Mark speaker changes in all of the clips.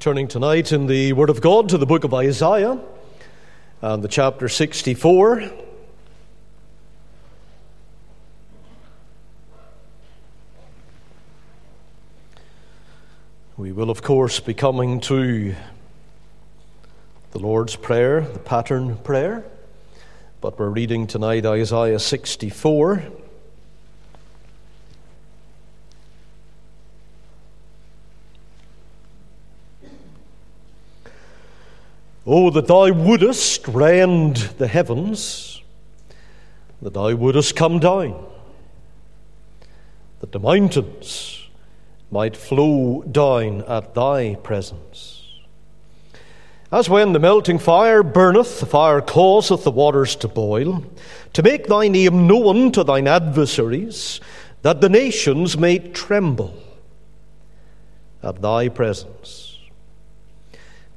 Speaker 1: Turning tonight in the Word of God to the book of Isaiah and the chapter 64. We will, of course, be coming to the Lord's Prayer, the pattern prayer, but we're reading tonight Isaiah 64. Oh, that thou wouldest rend the heavens, that thou wouldest come down, that the mountains might flow down at thy presence. As when the melting fire burneth, the fire causeth the waters to boil, to make thy name known to thine adversaries, that the nations may tremble at thy presence.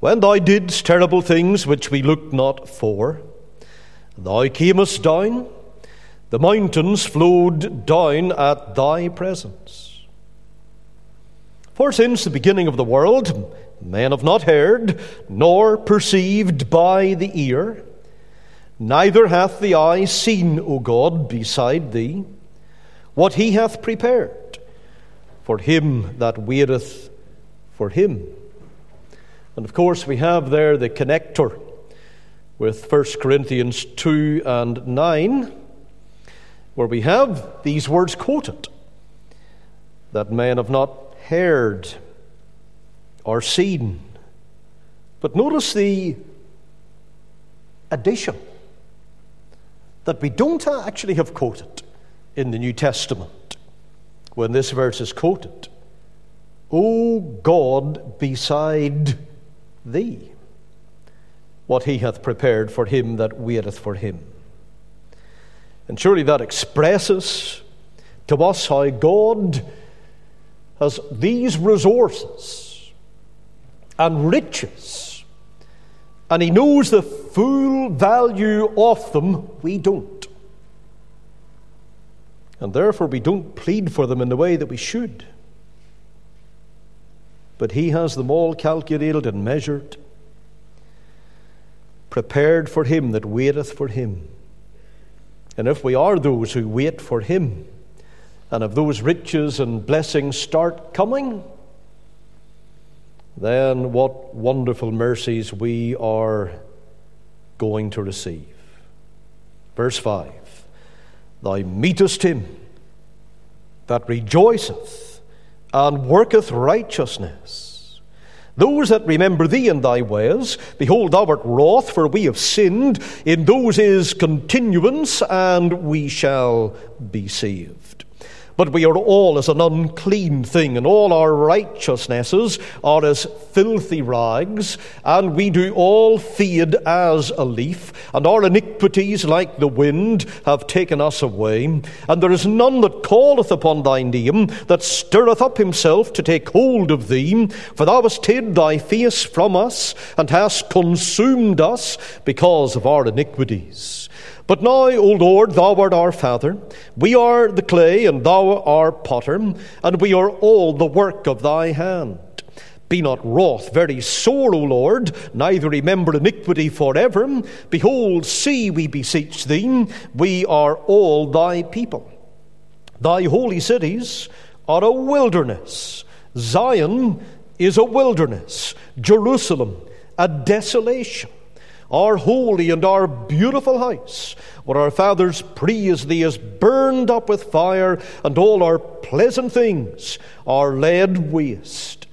Speaker 1: When thou didst terrible things which we looked not for, thou camest down, the mountains flowed down at thy presence. For since the beginning of the world, men have not heard, nor perceived by the ear, neither hath the eye seen, O God, beside thee, what he hath prepared for him that waiteth for him. And of course, we have there the connector with 1 Corinthians 2 and 9, where we have these words quoted that men have not heard or seen. But notice the addition that we don't actually have quoted in the New Testament when this verse is quoted. O God, beside thee what he hath prepared for him that waiteth for him. And surely that expresses to us how God has these resources and riches, and he knows the full value of them. We don't. And therefore, we don't plead for them in the way that we should but He has them all calculated and measured, prepared for him that waiteth for Him. And if we are those who wait for Him, and if those riches and blessings start coming, then what wonderful mercies we are going to receive. Verse 5 Thou meetest him that rejoiceth and worketh righteousness. Those that remember thee in thy ways, behold, thou art wroth, for we have sinned. In those is continuance, and we shall be saved. But we are all as an unclean thing, and all our righteousnesses are as filthy rags, and we do all fade as a leaf, and our iniquities, like the wind, have taken us away. And there is none that calleth upon thy name, that stirreth up himself to take hold of thee. For thou hast hid thy face from us, and hast consumed us because of our iniquities. But now, O Lord, thou art our Father. We are the clay, and thou art potter, and we are all the work of thy hand. Be not wroth very sore, O Lord, neither remember iniquity forever. Behold, see, we beseech thee, we are all thy people. Thy holy cities are a wilderness. Zion is a wilderness. Jerusalem, a desolation our holy and our beautiful house, where our fathers praised thee, is burned up with fire, and all our pleasant things are laid waste.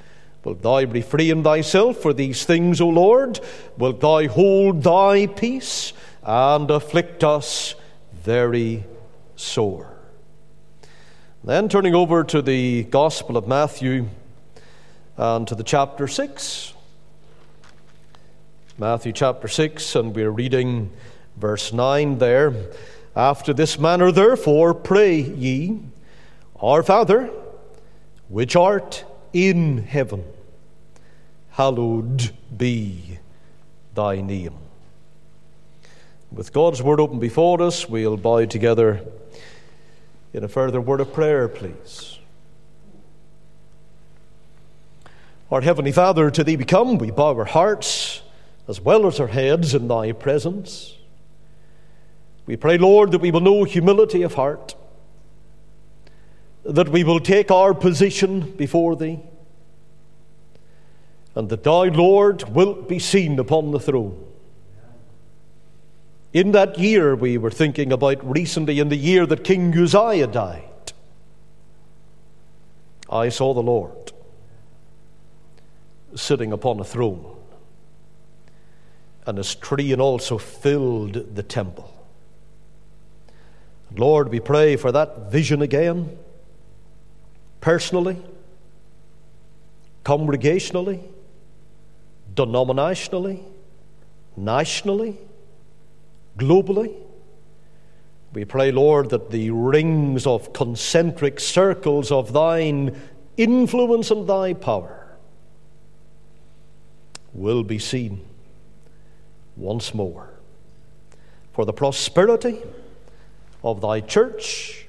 Speaker 1: Wilt thou refrain thyself for these things, O Lord? Wilt thou hold thy peace and afflict us very sore? Then turning over to the Gospel of Matthew and to the chapter 6. Matthew chapter 6, and we're reading verse 9 there. After this manner, therefore, pray ye, Our Father, which art in heaven, hallowed be thy name. With God's word open before us, we'll bow together in a further word of prayer, please. Our Heavenly Father, to Thee we come, we bow our hearts as well as our heads in Thy presence. We pray, Lord, that we will know humility of heart, that we will take our position before Thee, and that Thou, Lord, wilt be seen upon the throne. In that year we were thinking about recently, in the year that King Uzziah died, I saw the Lord sitting upon a throne, and his tree and also filled the temple. Lord, we pray for that vision again, personally, congregationally, denominationally, nationally, globally. We pray, Lord, that the rings of concentric circles of thine influence and thy power will be seen once more. For the prosperity of thy church,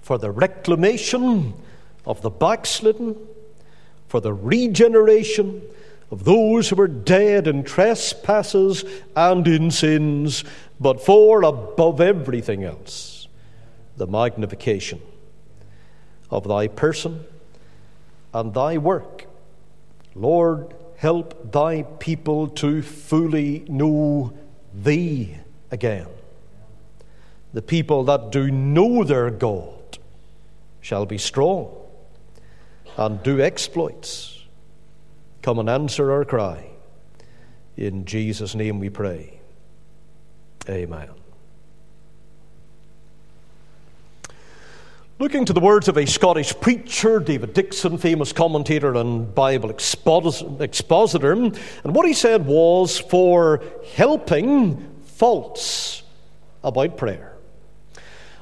Speaker 1: for the reclamation of the backslidden, for the regeneration of those who are dead in trespasses and in sins, but for, above everything else, the magnification of thy person and thy work. Lord, help thy people to fully know thee again. The people that do know their God shall be strong and do exploits. Come and answer our cry. In Jesus' name we pray. Amen. Looking to the words of a Scottish preacher, David Dickson, famous commentator and Bible expositor, and what he said was for helping faults about prayer.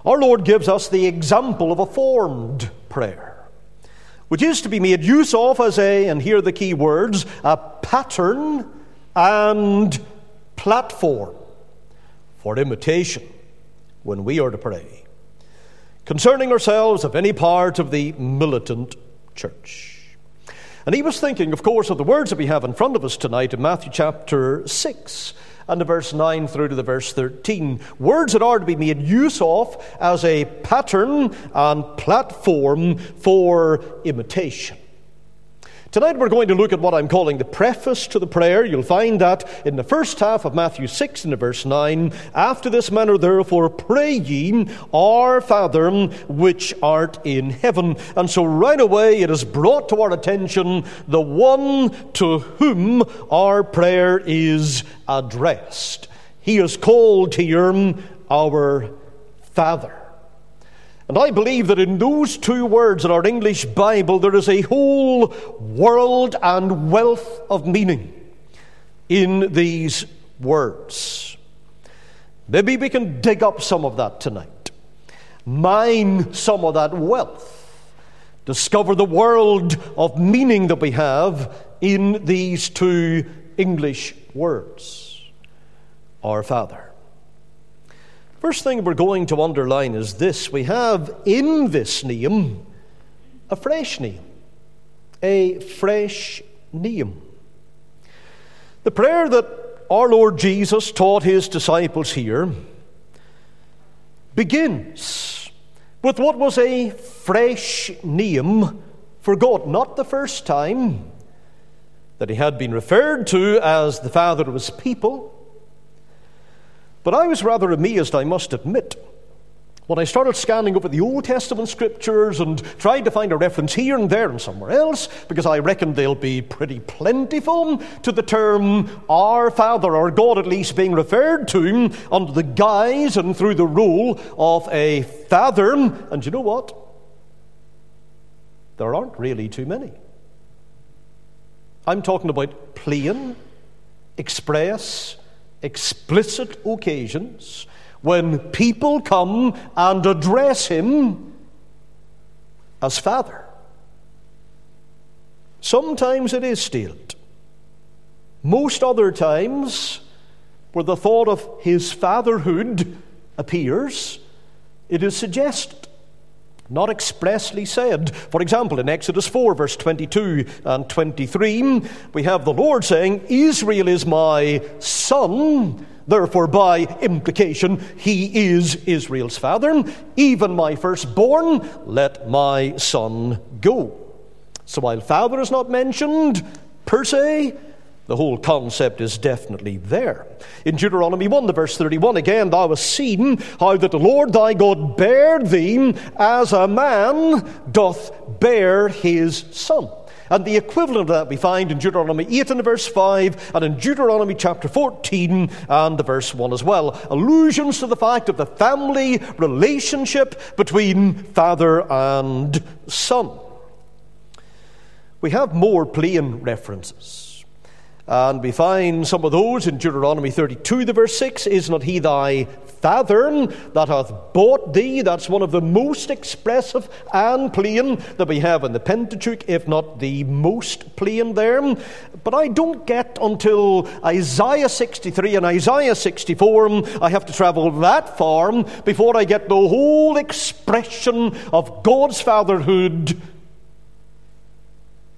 Speaker 1: Our Lord gives us the example of a formed prayer, which is to be made use of as a, and here are the key words, a pattern and platform for imitation when we are to pray concerning ourselves of any part of the militant church. And he was thinking, of course, of the words that we have in front of us tonight in Matthew chapter 6 and the verse 9 through to the verse 13. Words that are to be made use of as a pattern and platform for imitation. Tonight we're going to look at what I'm calling the preface to the prayer. You'll find that in the first half of Matthew 6 and verse 9. After this manner, therefore, pray ye, Our Father which art in heaven. And so right away it is brought to our attention the one to whom our prayer is addressed. He is called here our Father. And I believe that in those two words in our English Bible, there is a whole world and wealth of meaning in these words. Maybe we can dig up some of that tonight, mine some of that wealth, discover the world of meaning that we have in these two English words Our Father. First thing we're going to underline is this we have in this name a fresh name. A fresh name. The prayer that our Lord Jesus taught his disciples here begins with what was a fresh name for God. Not the first time that he had been referred to as the Father of his people but I was rather amazed, I must admit, when I started scanning over the Old Testament scriptures and tried to find a reference here and there and somewhere else, because I reckoned they'll be pretty plentiful to the term our Father, or God at least, being referred to under the guise and through the rule of a father. And you know what? There aren't really too many. I'm talking about plain, express, explicit occasions when people come and address him as Father. Sometimes it is stilted. Most other times, where the thought of his fatherhood appears, it is suggested. Not expressly said. For example, in Exodus 4, verse 22 and 23, we have the Lord saying, Israel is my son. Therefore, by implication, he is Israel's father. Even my firstborn, let my son go. So while father is not mentioned per se, the whole concept is definitely there. In Deuteronomy 1, the verse 31, again, thou hast seen how that the Lord thy God bare thee as a man doth bear his son. And the equivalent of that we find in Deuteronomy 8 and verse 5, and in Deuteronomy chapter 14 and the verse 1 as well. Allusions to the fact of the family relationship between father and son. We have more plain references. And we find some of those in Deuteronomy 32, the verse 6 Is not he thy father that hath bought thee? That's one of the most expressive and plain that we have in the Pentateuch, if not the most plain there. But I don't get until Isaiah 63 and Isaiah 64, I have to travel that far before I get the whole expression of God's fatherhood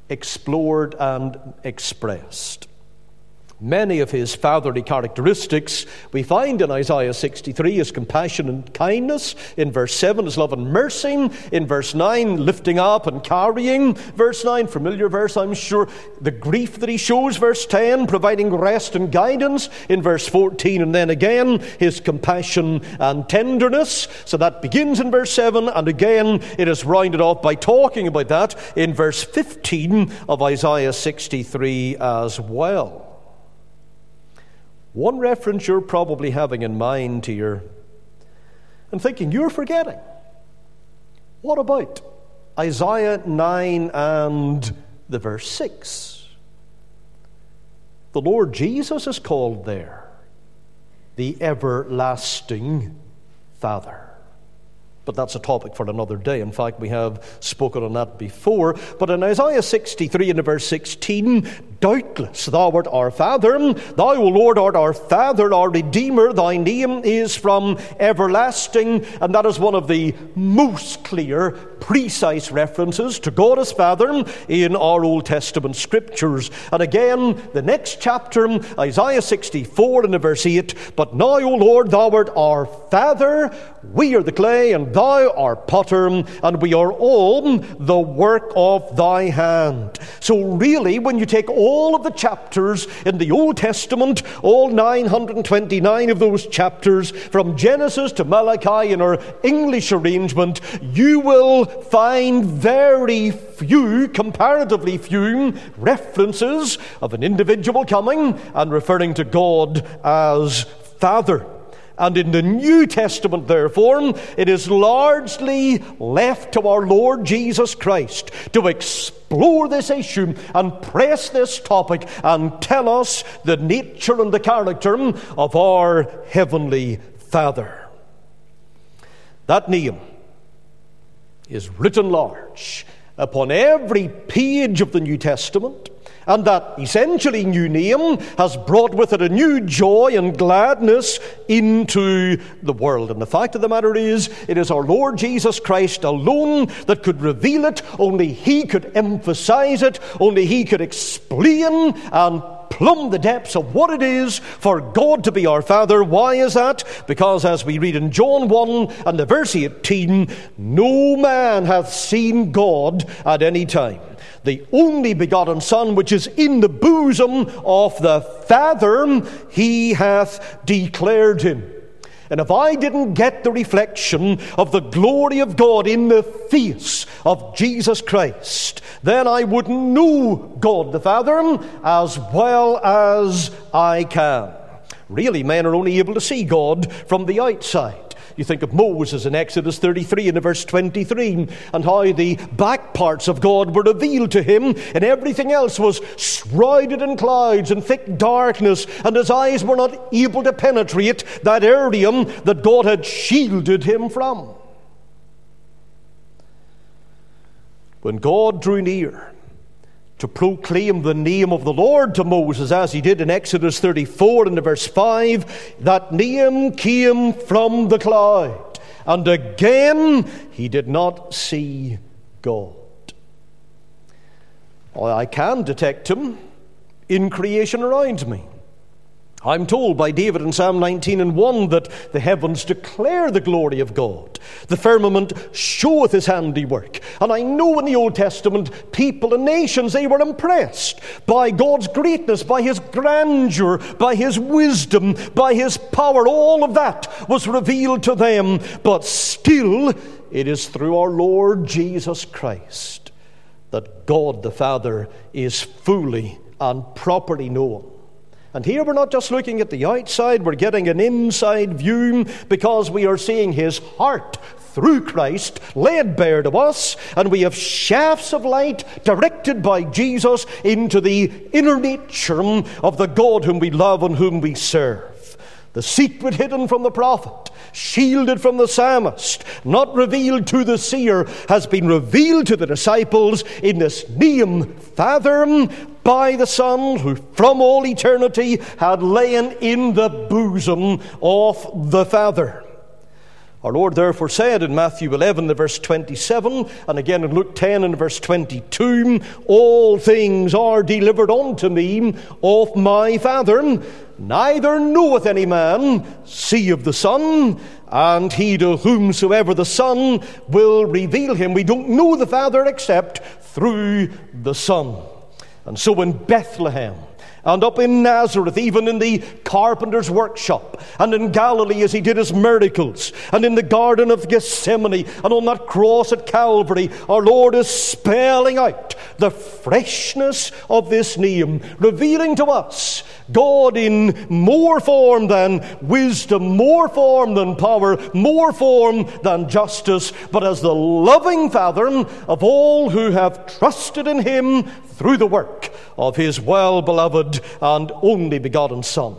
Speaker 1: explored and expressed. Many of his fatherly characteristics. We find in Isaiah 63 his compassion and kindness, in verse 7 his love and mercy, in verse 9 lifting up and carrying, verse 9 familiar verse I'm sure, the grief that he shows, verse 10 providing rest and guidance, in verse 14 and then again his compassion and tenderness. So that begins in verse 7 and again it is rounded off by talking about that in verse 15 of Isaiah 63 as well. One reference you're probably having in mind here and thinking you're forgetting. What about Isaiah 9 and the verse 6? The Lord Jesus is called there the everlasting Father. But that's a topic for another day. In fact, we have spoken on that before. But in Isaiah 63 and verse 16, doubtless thou art our Father. Thou, O Lord, art our Father, our Redeemer. Thy name is from everlasting. And that is one of the most clear, precise references to God as Father in our Old Testament scriptures. And again, the next chapter, Isaiah 64 and verse 8, But now, O Lord, thou art our Father. We are the clay, and thou art potter, and we are all the work of thy hand. So, really, when you take all of the chapters in the Old Testament, all 929 of those chapters, from Genesis to Malachi in our English arrangement, you will find very few, comparatively few, references of an individual coming and referring to God as Father. And in the New Testament, therefore, it is largely left to our Lord Jesus Christ to explore this issue and press this topic and tell us the nature and the character of our Heavenly Father. That name is written large upon every page of the New Testament and that essentially new name has brought with it a new joy and gladness into the world. And the fact of the matter is, it is our Lord Jesus Christ alone that could reveal it. Only He could emphasize it. Only He could explain and plumb the depths of what it is for God to be our Father. Why is that? Because as we read in John 1 and the verse 18, no man hath seen God at any time the only begotten Son, which is in the bosom of the Father, he hath declared him. And if I didn't get the reflection of the glory of God in the face of Jesus Christ, then I wouldn't know God the Father as well as I can. Really, men are only able to see God from the outside. You think of Moses in Exodus 33 and verse 23, and how the back parts of God were revealed to him, and everything else was shrouded in clouds and thick darkness, and his eyes were not able to penetrate that area that God had shielded him from. When God drew near, to proclaim the name of the Lord to Moses, as he did in Exodus 34 and verse 5. That name came from the cloud. and again he did not see God. I can detect him in creation around me. I'm told by David in Psalm 19 and 1 that the heavens declare the glory of God. The firmament showeth his handiwork. And I know in the Old Testament, people and nations, they were impressed by God's greatness, by his grandeur, by his wisdom, by his power. All of that was revealed to them. But still, it is through our Lord Jesus Christ that God the Father is fully and properly known. And here we're not just looking at the outside, we're getting an inside view because we are seeing his heart through Christ laid bare to us, and we have shafts of light directed by Jesus into the inner nature of the God whom we love and whom we serve. The secret hidden from the prophet, shielded from the psalmist, not revealed to the seer, has been revealed to the disciples in this name, Father, by the Son, who from all eternity had lain in the bosom of the Father. Our Lord therefore said in Matthew 11, the verse 27, and again in Luke 10 and verse 22, All things are delivered unto me of my Father. Neither knoweth any man, see of the Son, and he to whomsoever the Son will reveal him. We don't know the Father except through the Son. And so in Bethlehem, and up in Nazareth, even in the carpenter's workshop, and in Galilee as he did his miracles, and in the Garden of Gethsemane, and on that cross at Calvary, our Lord is spelling out the freshness of this name, revealing to us God in more form than wisdom, more form than power, more form than justice, but as the loving Father of all who have trusted in Him through the work of His well beloved and only begotten Son.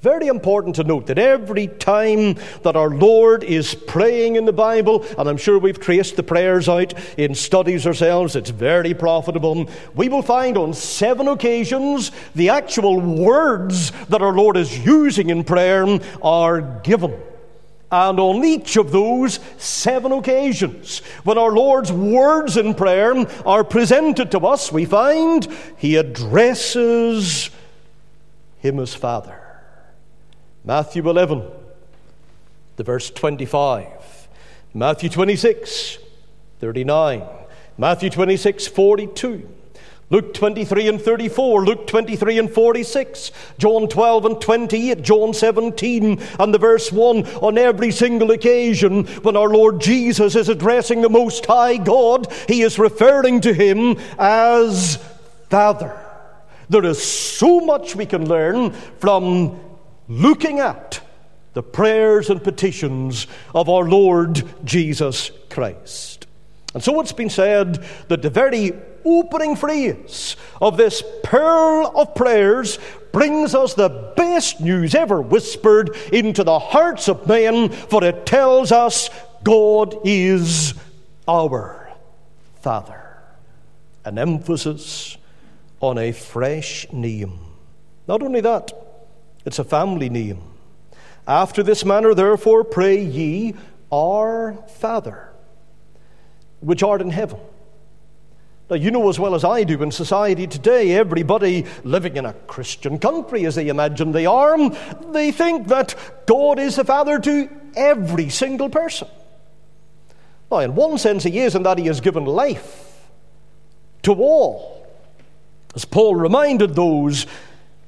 Speaker 1: Very important to note that every time that our Lord is praying in the Bible, and I'm sure we've traced the prayers out in studies ourselves, it's very profitable. We will find on seven occasions the actual words that our Lord is using in prayer are given. And on each of those seven occasions, when our Lord's words in prayer are presented to us, we find He addresses Him as Father. Matthew 11, the verse 25. Matthew 26, 39. Matthew 26, 42. Luke 23 and 34, Luke 23 and 46, John 12 and 28, John 17 and the verse 1. On every single occasion when our Lord Jesus is addressing the Most High God, he is referring to him as Father. There is so much we can learn from looking at the prayers and petitions of our Lord Jesus Christ. And so it's been said that the very opening phrase of this pearl of prayers brings us the best news ever whispered into the hearts of men, for it tells us God is our Father. An emphasis on a fresh name. Not only that, it's a family name. After this manner, therefore, pray ye, Our Father, which art in heaven. Now, you know as well as I do in society today, everybody living in a Christian country, as they imagine they are, they think that God is the Father to every single person. Now, in one sense, He is, in that He has given life to all. As Paul reminded those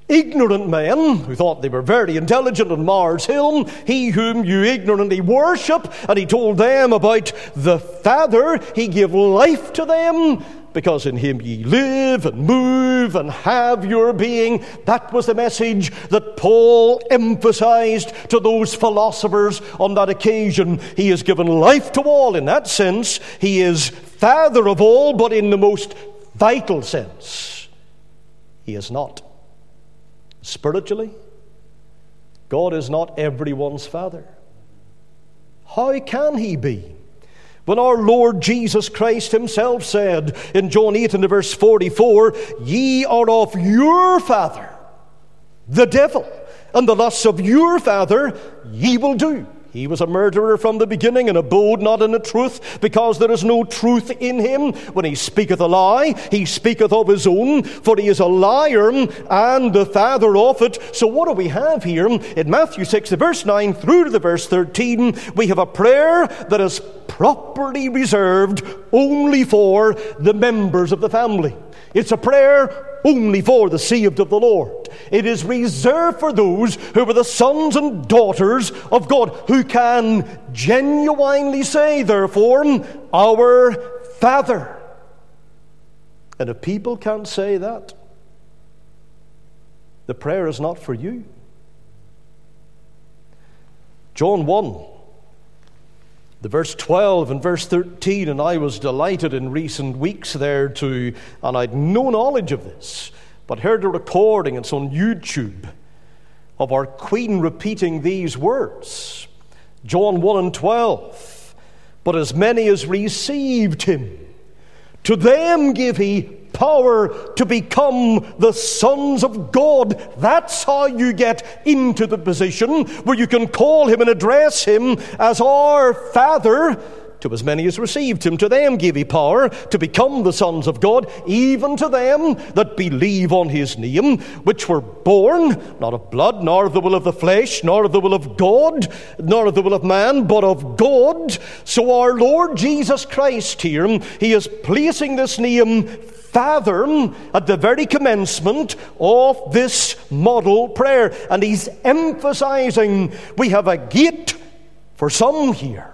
Speaker 1: ignorant men who thought they were very intelligent on Mars Hill, he whom you ignorantly worship, and he told them about the Father, he gave life to them. Because in him ye live and move and have your being. That was the message that Paul emphasized to those philosophers on that occasion. He has given life to all in that sense. He is Father of all, but in the most vital sense, he is not. Spiritually, God is not everyone's Father. How can He be? When our Lord Jesus Christ Himself said in John 8 and verse 44, Ye are of your Father, the devil, and the lusts of your Father ye will do. He was a murderer from the beginning and abode not in the truth, because there is no truth in him. When he speaketh a lie, he speaketh of his own, for he is a liar and the father of it. So, what do we have here? In Matthew 6, the verse 9 through to the verse 13, we have a prayer that is properly reserved only for the members of the family. It's a prayer only for the saved of the Lord. It is reserved for those who are the sons and daughters of God, who can genuinely say, therefore, Our Father. And if people can't say that, the prayer is not for you. John 1 the verse 12 and verse 13, and I was delighted in recent weeks there to, and I'd no knowledge of this, but heard a recording, it's on YouTube, of our Queen repeating these words John 1 and 12. But as many as received him, to them give he power to become the sons of God. That's how you get into the position where you can call him and address him as our Father. To as many as received him, to them gave he power to become the sons of God, even to them that believe on his name, which were born not of blood, nor of the will of the flesh, nor of the will of God, nor of the will of man, but of God. So our Lord Jesus Christ here, he is placing this name Father at the very commencement of this model prayer. And he's emphasizing we have a gate for some here,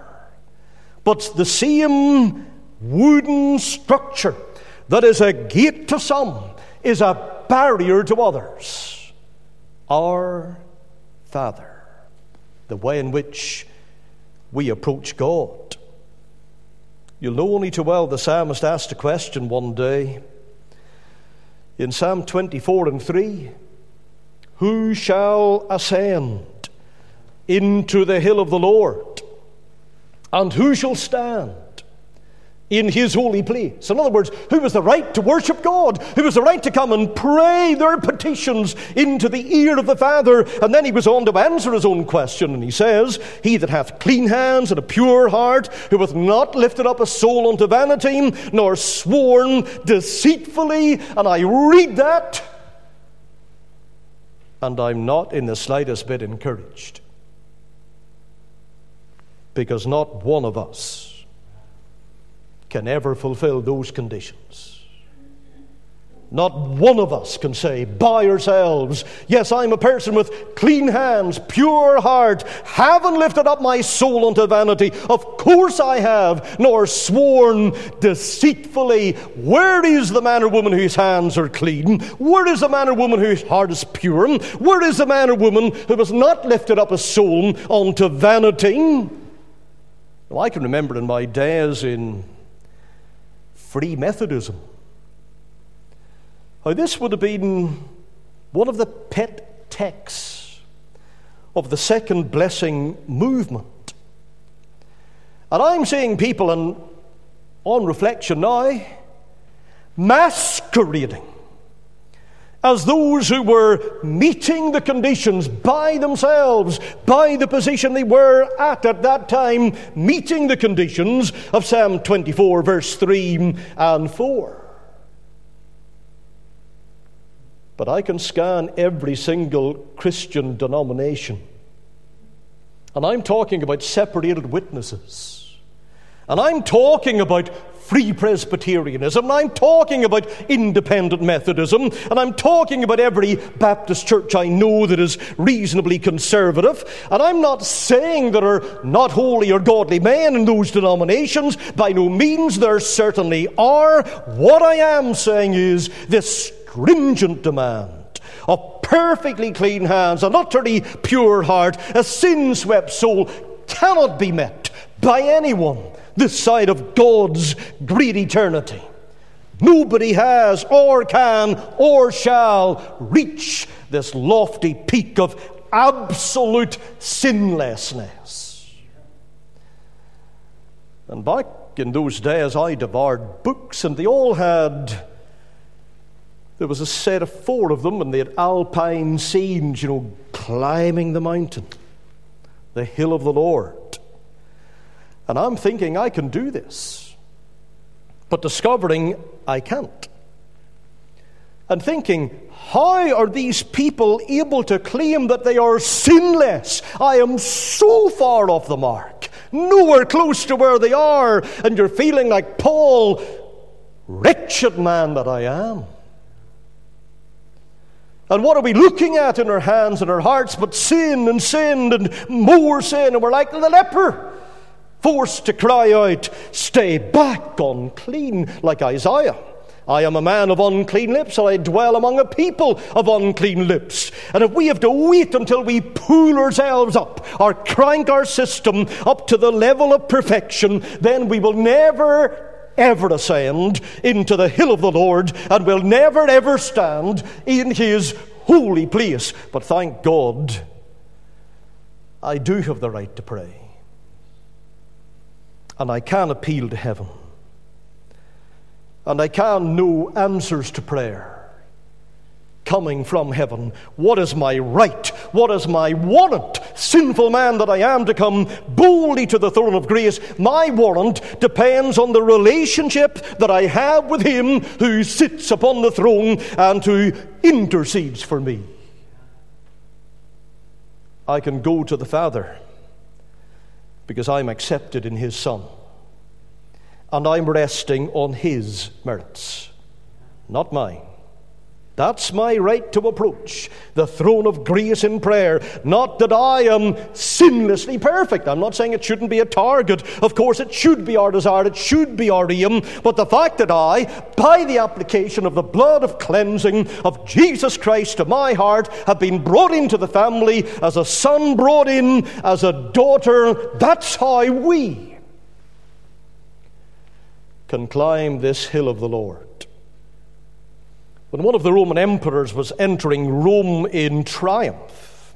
Speaker 1: but the same wooden structure that is a gate to some is a barrier to others. Our Father, the way in which we approach God. You'll know only too well the psalmist asked a question one day in Psalm 24 and 3 Who shall ascend into the hill of the Lord? And who shall stand in his holy place. In other words, who has the right to worship God? Who has the right to come and pray their petitions into the ear of the Father? And then he was on to answer his own question, and he says, He that hath clean hands and a pure heart, who hath not lifted up a soul unto vanity, nor sworn deceitfully. And I read that, and I'm not in the slightest bit encouraged. Because not one of us can ever fulfill those conditions. Not one of us can say by ourselves, Yes, I'm a person with clean hands, pure heart, haven't lifted up my soul unto vanity. Of course I have, nor sworn deceitfully. Where is the man or woman whose hands are clean? Where is the man or woman whose heart is pure? Where is the man or woman who has not lifted up a soul unto vanity? Well, I can remember in my days in free Methodism. How this would have been one of the pet texts of the second blessing movement. And I'm seeing people, and on reflection now, masquerading as those who were meeting the conditions by themselves, by the position they were at at that time, meeting the conditions of Psalm 24, verse 3 and 4. But I can scan every single Christian denomination. And I'm talking about separated witnesses. And I'm talking about free Presbyterianism, and I'm talking about independent Methodism, and I'm talking about every Baptist church I know that is reasonably conservative. And I'm not saying there are not holy or godly men in those denominations. By no means, there certainly are. What I am saying is this stringent demand of perfectly clean hands, an utterly pure heart, a sin swept soul cannot be met by anyone this side of God's great eternity. Nobody has, or can, or shall reach this lofty peak of absolute sinlessness. And back in those days, I devoured books, and they all had. There was a set of four of them, and they had alpine scenes, you know, climbing the mountain. the hill of the Lord. And I'm thinking I can do this, but discovering I can't. And thinking, how are these people able to claim that they are sinless? I am so far off the mark, nowhere close to where they are, and you're feeling like Paul, wretched man that I am. And what are we looking at in our hands and our hearts but sin and sin and more sin? And we're like the leper, forced to cry out, Stay back, unclean, like Isaiah. I am a man of unclean lips, and I dwell among a people of unclean lips. And if we have to wait until we pull ourselves up or crank our system up to the level of perfection, then we will never ever ascend into the hill of the Lord and will never ever stand in his holy place. But thank God, I do have the right to pray. And I can appeal to heaven. And I can know answers to prayer coming from heaven. What is my right? What is my warrant? Sinful man that I am to come boldly to the throne of grace. My warrant depends on the relationship that I have with Him who sits upon the throne and who intercedes for me. I can go to the Father because I'm accepted in His Son. And I'm resting on His merits, not mine. That's my right to approach the throne of grace in prayer. Not that I am sinlessly perfect. I'm not saying it shouldn't be a target. Of course, it should be our desire, it should be our aim. But the fact that I, by the application of the blood of cleansing of Jesus Christ to my heart, have been brought into the family as a son brought in, as a daughter, that's how we can climb this hill of the Lord. When one of the Roman emperors was entering Rome in triumph,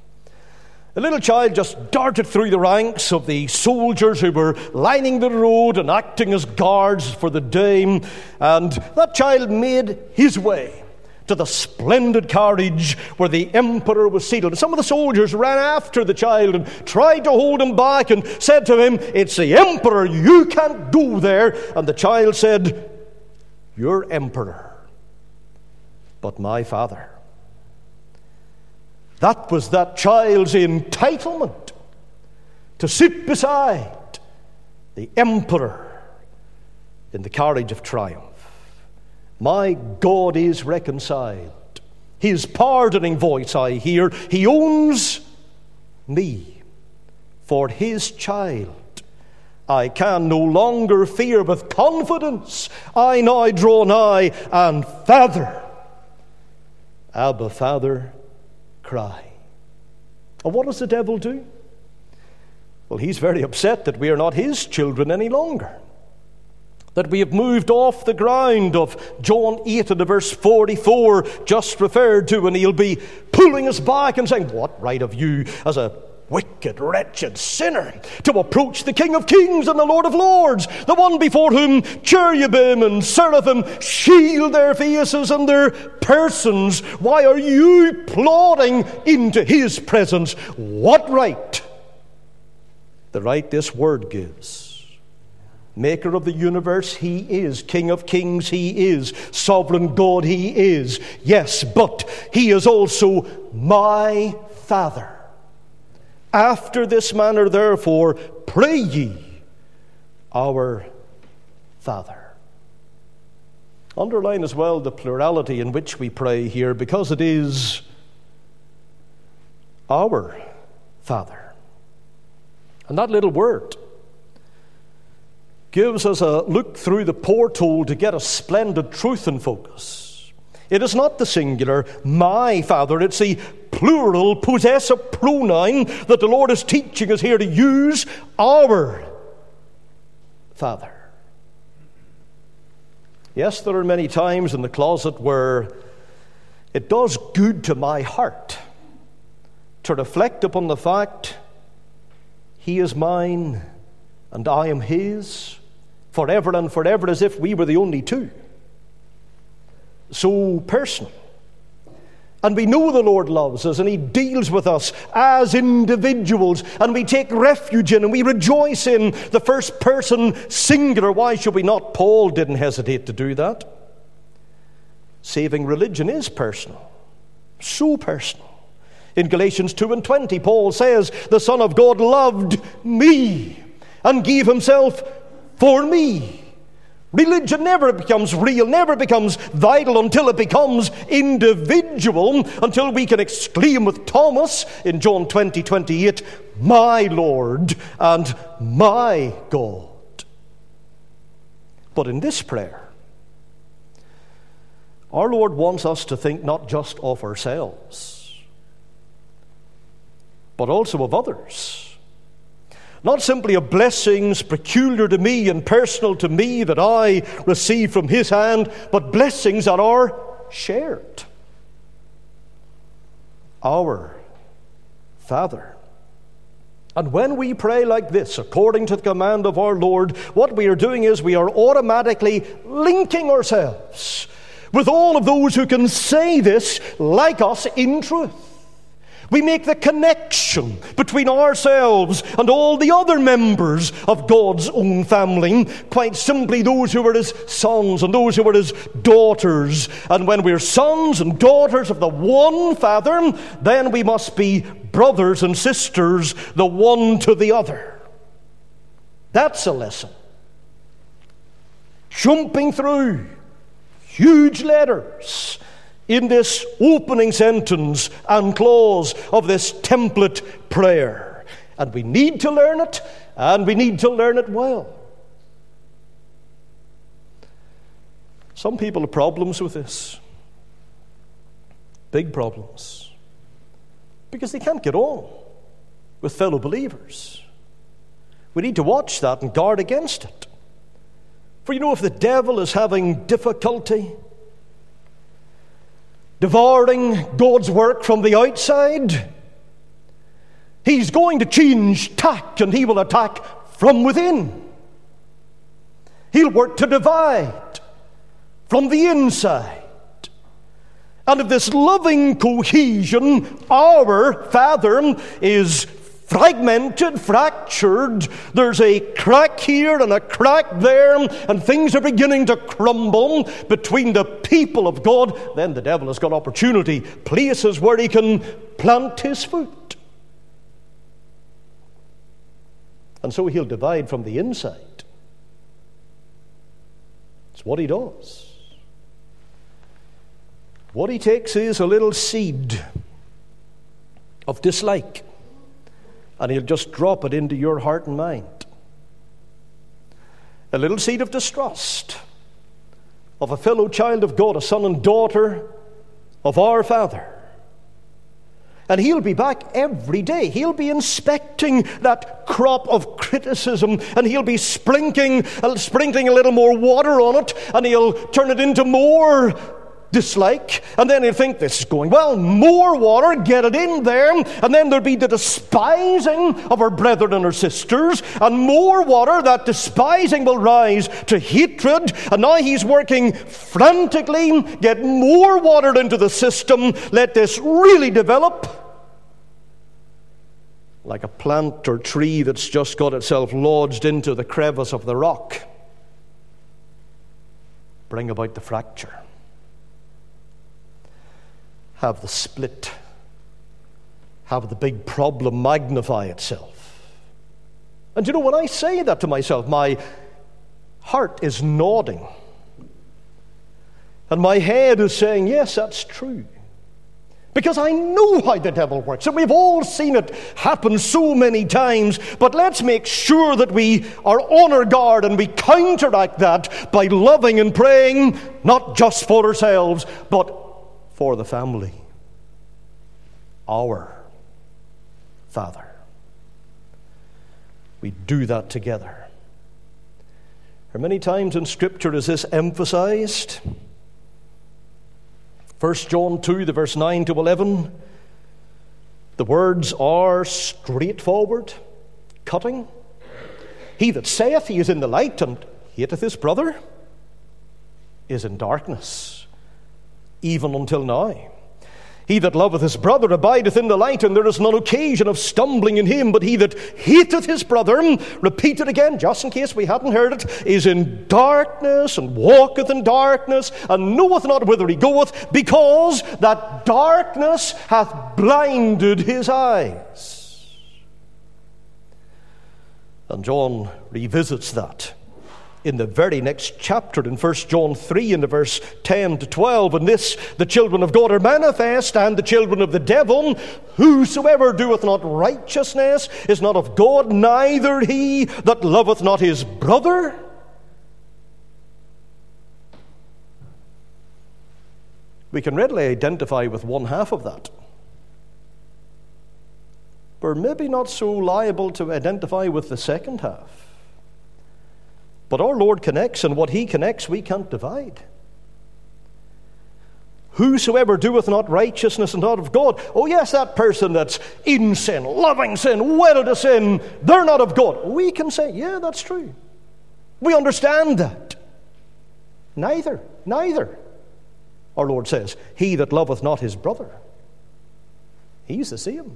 Speaker 1: a little child just darted through the ranks of the soldiers who were lining the road and acting as guards for the day, and that child made his way to the splendid carriage where the emperor was seated. And some of the soldiers ran after the child and tried to hold him back and said to him, It's the emperor, you can't go there. And the child said, You're emperor but my Father. That was that child's entitlement to sit beside the emperor in the carriage of triumph. My God is reconciled. His pardoning voice I hear. He owns me for his child. I can no longer fear with confidence. I now draw nigh and Father Abba, Father, cry. And what does the devil do? Well, he's very upset that we are not his children any longer. That we have moved off the ground of John 8 and verse 44 just referred to, and he'll be pulling us back and saying, What right have you as a wicked, wretched sinner to approach the King of Kings and the Lord of Lords, the one before whom cherubim and seraphim shield their faces and their persons. Why are you plodding into his presence? What right? The right this word gives. Maker of the universe, He is. King of kings, He is. Sovereign God, He is. Yes, but He is also my Father. After this manner, therefore, pray ye, our Father. Underline as well the plurality in which we pray here, because it is our Father. And that little word gives us a look through the porthole to get a splendid truth in focus. It is not the singular, my Father, it's the plural possessive pronoun that the Lord is teaching us here to use our Father. Yes, there are many times in the closet where it does good to my heart to reflect upon the fact He is mine and I am His forever and forever as if we were the only two. So personal. And we know the Lord loves us and He deals with us as individuals. And we take refuge in and we rejoice in the first person singular. Why should we not? Paul didn't hesitate to do that. Saving religion is personal, so personal. In Galatians 2 and 20, Paul says, The Son of God loved me and gave Himself for me. Religion never becomes real, never becomes vital until it becomes individual, until we can exclaim with Thomas in John 20 28, My Lord and my God. But in this prayer, our Lord wants us to think not just of ourselves, but also of others not simply of blessings peculiar to me and personal to me that I receive from His hand, but blessings that are shared. Our Father. And when we pray like this, according to the command of our Lord, what we are doing is we are automatically linking ourselves with all of those who can say this like us in truth. We make the connection between ourselves and all the other members of God's own family. Quite simply, those who are his sons and those who are his daughters. And when we're sons and daughters of the one Father, then we must be brothers and sisters, the one to the other. That's a lesson. Jumping through huge letters in this opening sentence and clause of this template prayer. And we need to learn it, and we need to learn it well. Some people have problems with this. Big problems. Because they can't get on with fellow believers. We need to watch that and guard against it. For you know, if the devil is having difficulty devouring God's work from the outside. He's going to change tack and he will attack from within. He'll work to divide from the inside. And if this loving cohesion, our Father, is fragmented, fractured. There's a crack here and a crack there, and things are beginning to crumble between the people of God. Then the devil has got opportunity, places where he can plant his foot. And so he'll divide from the inside. It's what he does. What he takes is a little seed of dislike and He'll just drop it into your heart and mind. A little seed of distrust of a fellow child of God, a son and daughter of our Father. And he'll be back every day. He'll be inspecting that crop of criticism and he'll be sprinkling, uh, sprinkling a little more water on it and he'll turn it into more dislike, and then he'll think this is going well, more water, get it in there, and then there'll be the despising of our brethren and our sisters, and more water, that despising will rise to hatred, and now he's working frantically, get more water into the system, let this really develop. Like a plant or tree that's just got itself lodged into the crevice of the rock. Bring about the fracture have the split, have the big problem magnify itself. And you know, when I say that to myself, my heart is nodding. And my head is saying, Yes, that's true. Because I know how the devil works, and we've all seen it happen so many times. But let's make sure that we are on our guard and we counteract that by loving and praying, not just for ourselves, but for the family. Our Father. We do that together. How many times in Scripture is this emphasized? 1 John 2, the verse 9 to 11. The words are straightforward, cutting. He that saith he is in the light and hateth his brother is in darkness, even until now. He that loveth his brother abideth in the light, and there is none occasion of stumbling in him. But he that hateth his brother, repeat it again, just in case we hadn't heard it, is in darkness and walketh in darkness, and knoweth not whither he goeth, because that darkness hath blinded his eyes. And John revisits that in the very next chapter in 1 John 3 in the verse 10 to 12 and this the children of God are manifest and the children of the devil whosoever doeth not righteousness is not of God neither he that loveth not his brother. We can readily identify with one half of that. We're maybe not so liable to identify with the second half but our Lord connects, and what He connects, we can't divide. Whosoever doeth not righteousness and not of God. Oh, yes, that person that's in sin, loving sin, wedded to sin, they're not of God. We can say, yeah, that's true. We understand that. Neither, neither. Our Lord says, He that loveth not his brother, he's the same.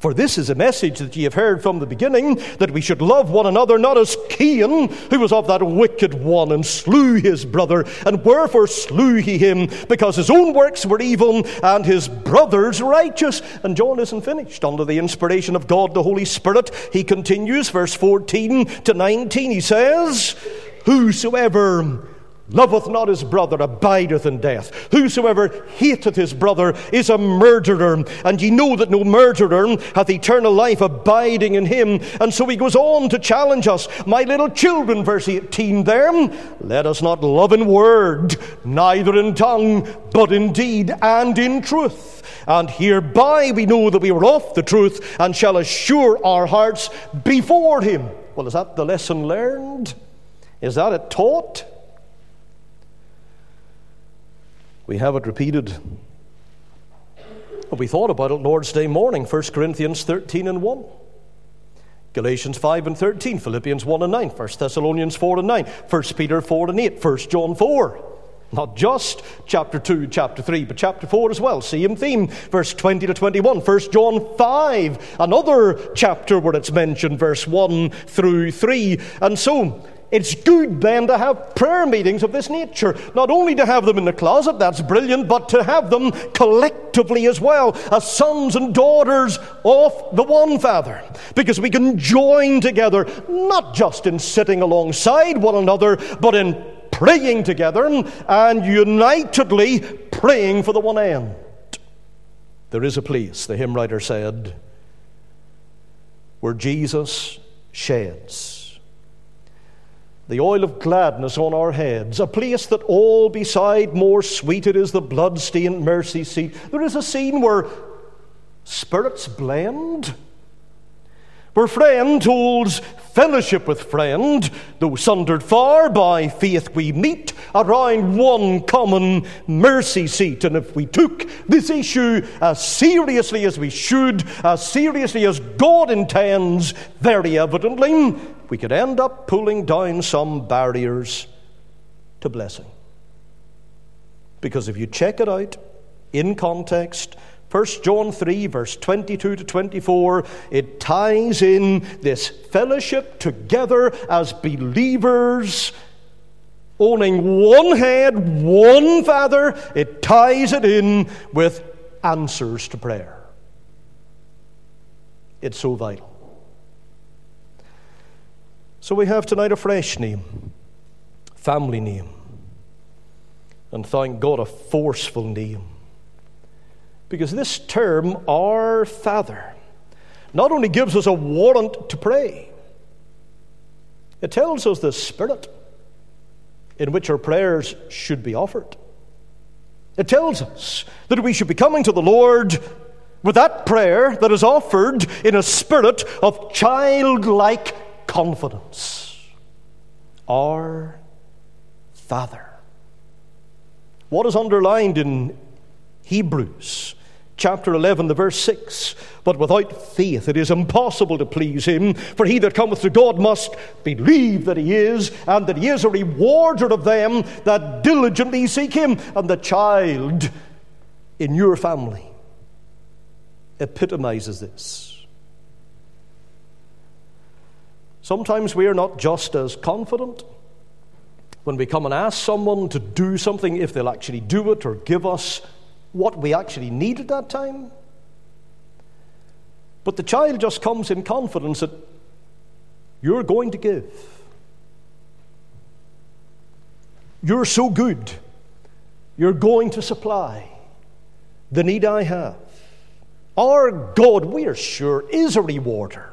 Speaker 1: For this is a message that ye have heard from the beginning, that we should love one another, not as Cain, who was of that wicked one, and slew his brother. And wherefore slew he him? Because his own works were evil, and his brother's righteous. And John isn't finished. Under the inspiration of God, the Holy Spirit, he continues, verse 14 to 19, he says, Whosoever loveth not his brother abideth in death. Whosoever hateth his brother is a murderer, and ye know that no murderer hath eternal life abiding in him. And so he goes on to challenge us, my little children, verse 18 there, let us not love in word, neither in tongue, but in deed and in truth. And hereby we know that we are of the truth and shall assure our hearts before him. Well, is that the lesson learned? Is that it taught? We have it repeated. We thought about it Lord's Day morning, 1 Corinthians 13 and 1. Galatians 5 and 13, Philippians 1 and 9, 1 Thessalonians 4 and 9, 1 Peter 4 and 8, 1 John 4. Not just chapter 2, chapter 3, but chapter 4 as well. Same theme, verse 20 to 21. 1 John 5, another chapter where it's mentioned, verse 1 through 3. And so, it's good then to have prayer meetings of this nature. Not only to have them in the closet, that's brilliant, but to have them collectively as well, as sons and daughters of the one Father. Because we can join together, not just in sitting alongside one another, but in praying together and unitedly praying for the one end. There is a place, the hymn writer said, where Jesus sheds the oil of gladness on our heads, a place that all beside more sweet it is the blood-stained mercy seat. There is a scene where spirits blend, where friend holds fellowship with friend, though sundered far by faith we meet around one common mercy seat. And if we took this issue as seriously as we should, as seriously as God intends, very evidently, we could end up pulling down some barriers to blessing. Because if you check it out in context, 1 John 3, verse 22 to 24, it ties in this fellowship together as believers, owning one head, one Father. It ties it in with answers to prayer. It's so vital. So we have tonight a fresh name, family name, and thank God, a forceful name. Because this term, Our Father, not only gives us a warrant to pray, it tells us the spirit in which our prayers should be offered. It tells us that we should be coming to the Lord with that prayer that is offered in a spirit of childlike confidence. Our Father. What is underlined in Hebrews chapter 11, the verse 6. But without faith it is impossible to please him, for he that cometh to God must believe that he is, and that he is a rewarder of them that diligently seek him. And the child in your family epitomizes this. Sometimes we are not just as confident when we come and ask someone to do something, if they'll actually do it or give us what we actually need at that time. But the child just comes in confidence that you're going to give. You're so good. You're going to supply the need I have. Our God, we are sure, is a rewarder.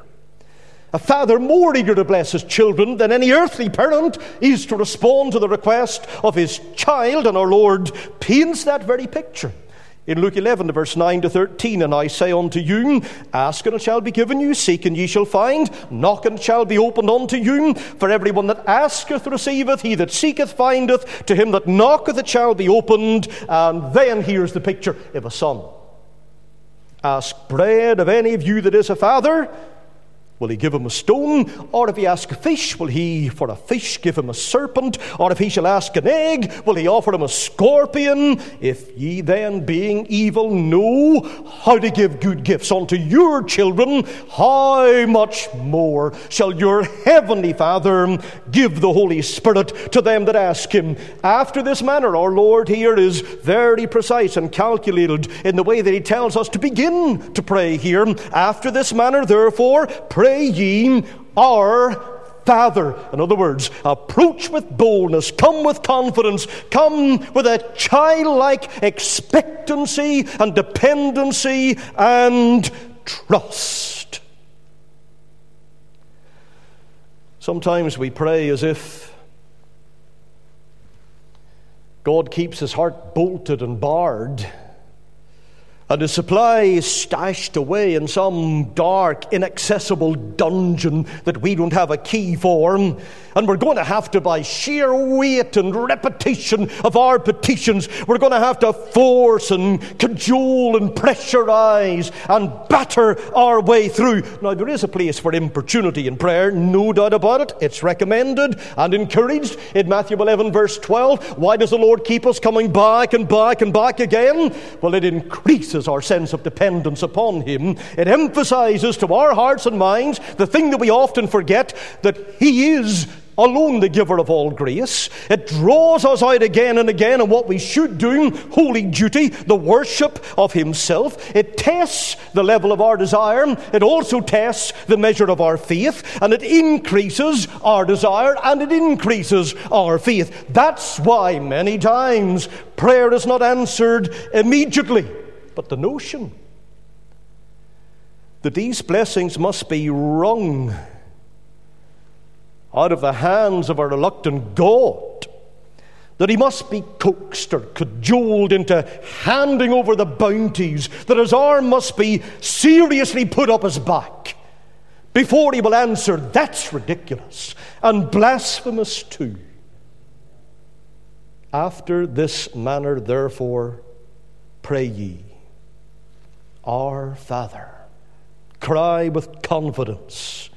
Speaker 1: A father more eager to bless his children than any earthly parent is to respond to the request of his child, and our Lord paints that very picture. In Luke 11, verse 9 to 13, and I say unto you, Ask and it shall be given you, seek and ye shall find, knock and it shall be opened unto you. For everyone that asketh receiveth, he that seeketh findeth, to him that knocketh it shall be opened. And then here's the picture of a son. Ask bread of any of you that is a father, Will he give him a stone? Or if he ask a fish, will he for a fish give him a serpent? Or if he shall ask an egg, will he offer him a scorpion? If ye then, being evil, know how to give good gifts unto your children, how much more shall your heavenly Father give the Holy Spirit to them that ask him? After this manner, our Lord here is very precise and calculated in the way that he tells us to begin to pray here. After this manner, therefore, pray pray ye our Father. In other words, approach with boldness, come with confidence, come with a childlike expectancy and dependency and trust. Sometimes we pray as if God keeps his heart bolted and barred and the supply is stashed away in some dark, inaccessible dungeon that we don't have a key for. And we're going to have to, by sheer weight and repetition of our petitions, we're going to have to force and cajole and pressurize and batter our way through. Now, there is a place for importunity in prayer, no doubt about it. It's recommended and encouraged in Matthew 11, verse 12. Why does the Lord keep us coming back and back and back again? Well, it increases increases our sense of dependence upon Him. It emphasizes to our hearts and minds the thing that we often forget that He is alone the giver of all grace. It draws us out again and again on what we should do, holy duty, the worship of Himself. It tests the level of our desire. It also tests the measure of our faith, and it increases our desire and it increases our faith. That's why many times prayer is not answered immediately. But the notion that these blessings must be wrung out of the hands of a reluctant God, that he must be coaxed or cajoled into handing over the bounties, that his arm must be seriously put up his back before he will answer, that's ridiculous and blasphemous too. After this manner, therefore, pray ye. Our Father. Cry with confidence.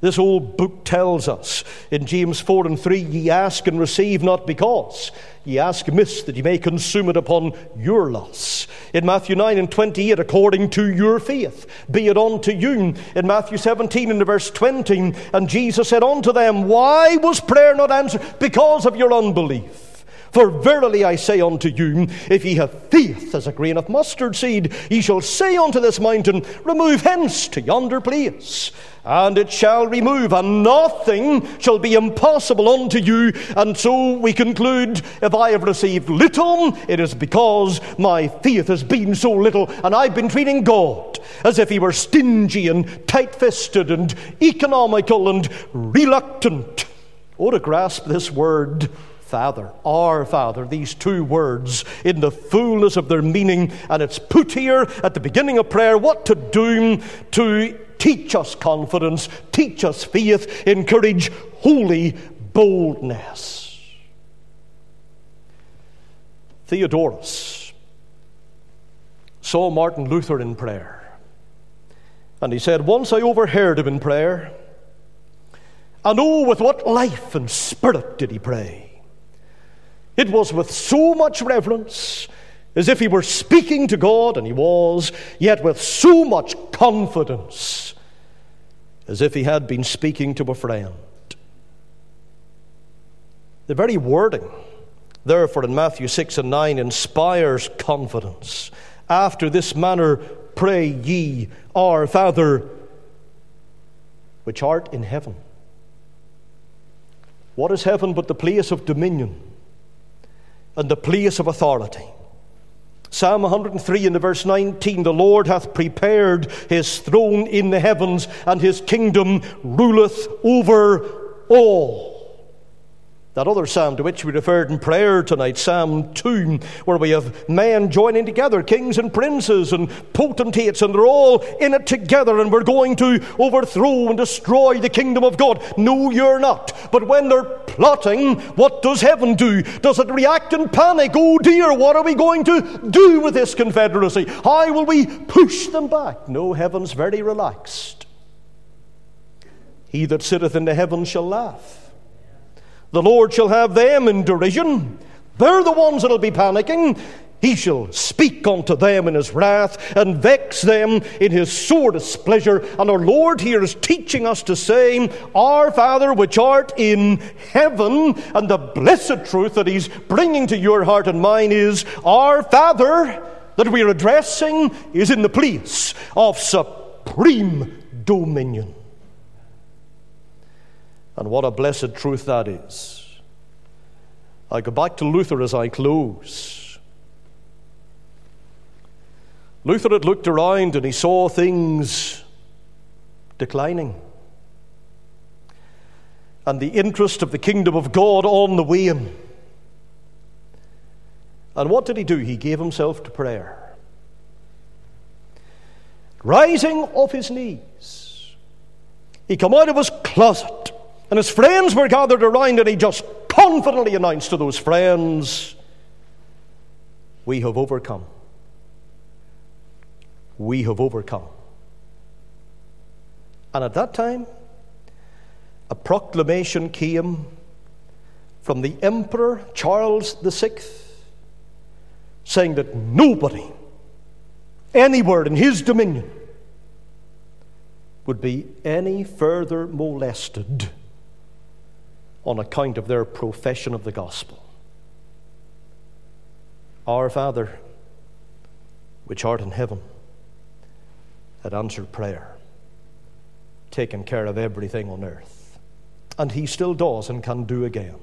Speaker 1: This old book tells us in James 4 and 3 ye ask and receive not because ye ask amiss that ye may consume it upon your loss. In Matthew 9 and 28, according to your faith, be it unto you. In Matthew 17 and verse 20, and Jesus said unto them, Why was prayer not answered? Because of your unbelief. For verily I say unto you, if ye have faith as a grain of mustard seed, ye shall say unto this mountain, Remove hence to yonder place. And it shall remove, and nothing shall be impossible unto you. And so we conclude if I have received little, it is because my faith has been so little, and I've been treating God as if He were stingy and tight fisted and economical and reluctant. Oh, to grasp this word Father, our Father, these two words in the fullness of their meaning. And it's put here at the beginning of prayer what to do to teach us confidence, teach us faith, encourage holy boldness. Theodorus saw Martin Luther in prayer. And he said, Once I overheard him in prayer, and oh, with what life and spirit did he pray! It was with so much reverence, as if he were speaking to God, and he was, yet with so much confidence, as if he had been speaking to a friend. The very wording, therefore, in Matthew 6 and 9 inspires confidence. After this manner, pray ye, Our Father, which art in heaven. What is heaven but the place of dominion and the place of authority? Psalm 103 in the verse 19 The Lord hath prepared his throne in the heavens, and his kingdom ruleth over all. That other psalm to which we referred in prayer tonight, Psalm 2, where we have men joining together, kings and princes and potentates, and they're all in it together, and we're going to overthrow and destroy the kingdom of God. No, you're not. But when they're plotting, what does heaven do? Does it react in panic? Oh dear, what are we going to do with this confederacy? How will we push them back? No, heaven's very relaxed. He that sitteth in the heavens shall laugh. The Lord shall have them in derision. They're the ones that'll be panicking. He shall speak unto them in his wrath and vex them in his sore displeasure. And our Lord here is teaching us to say, Our Father which art in heaven. And the blessed truth that he's bringing to your heart and mine is, Our Father that we're addressing is in the place of supreme dominion. And what a blessed truth that is. I go back to Luther as I close. Luther had looked around and he saw things declining. And the interest of the kingdom of God on the wane. And what did he do? He gave himself to prayer. Rising off his knees, he came out of his closet and his friends were gathered around, and he just confidently announced to those friends, We have overcome. We have overcome. And at that time, a proclamation came from the Emperor Charles VI saying that nobody anywhere in his dominion would be any further molested on account of their profession of the gospel. Our Father, which art in heaven, had answered prayer, taken care of everything on earth. And He still does and can do again.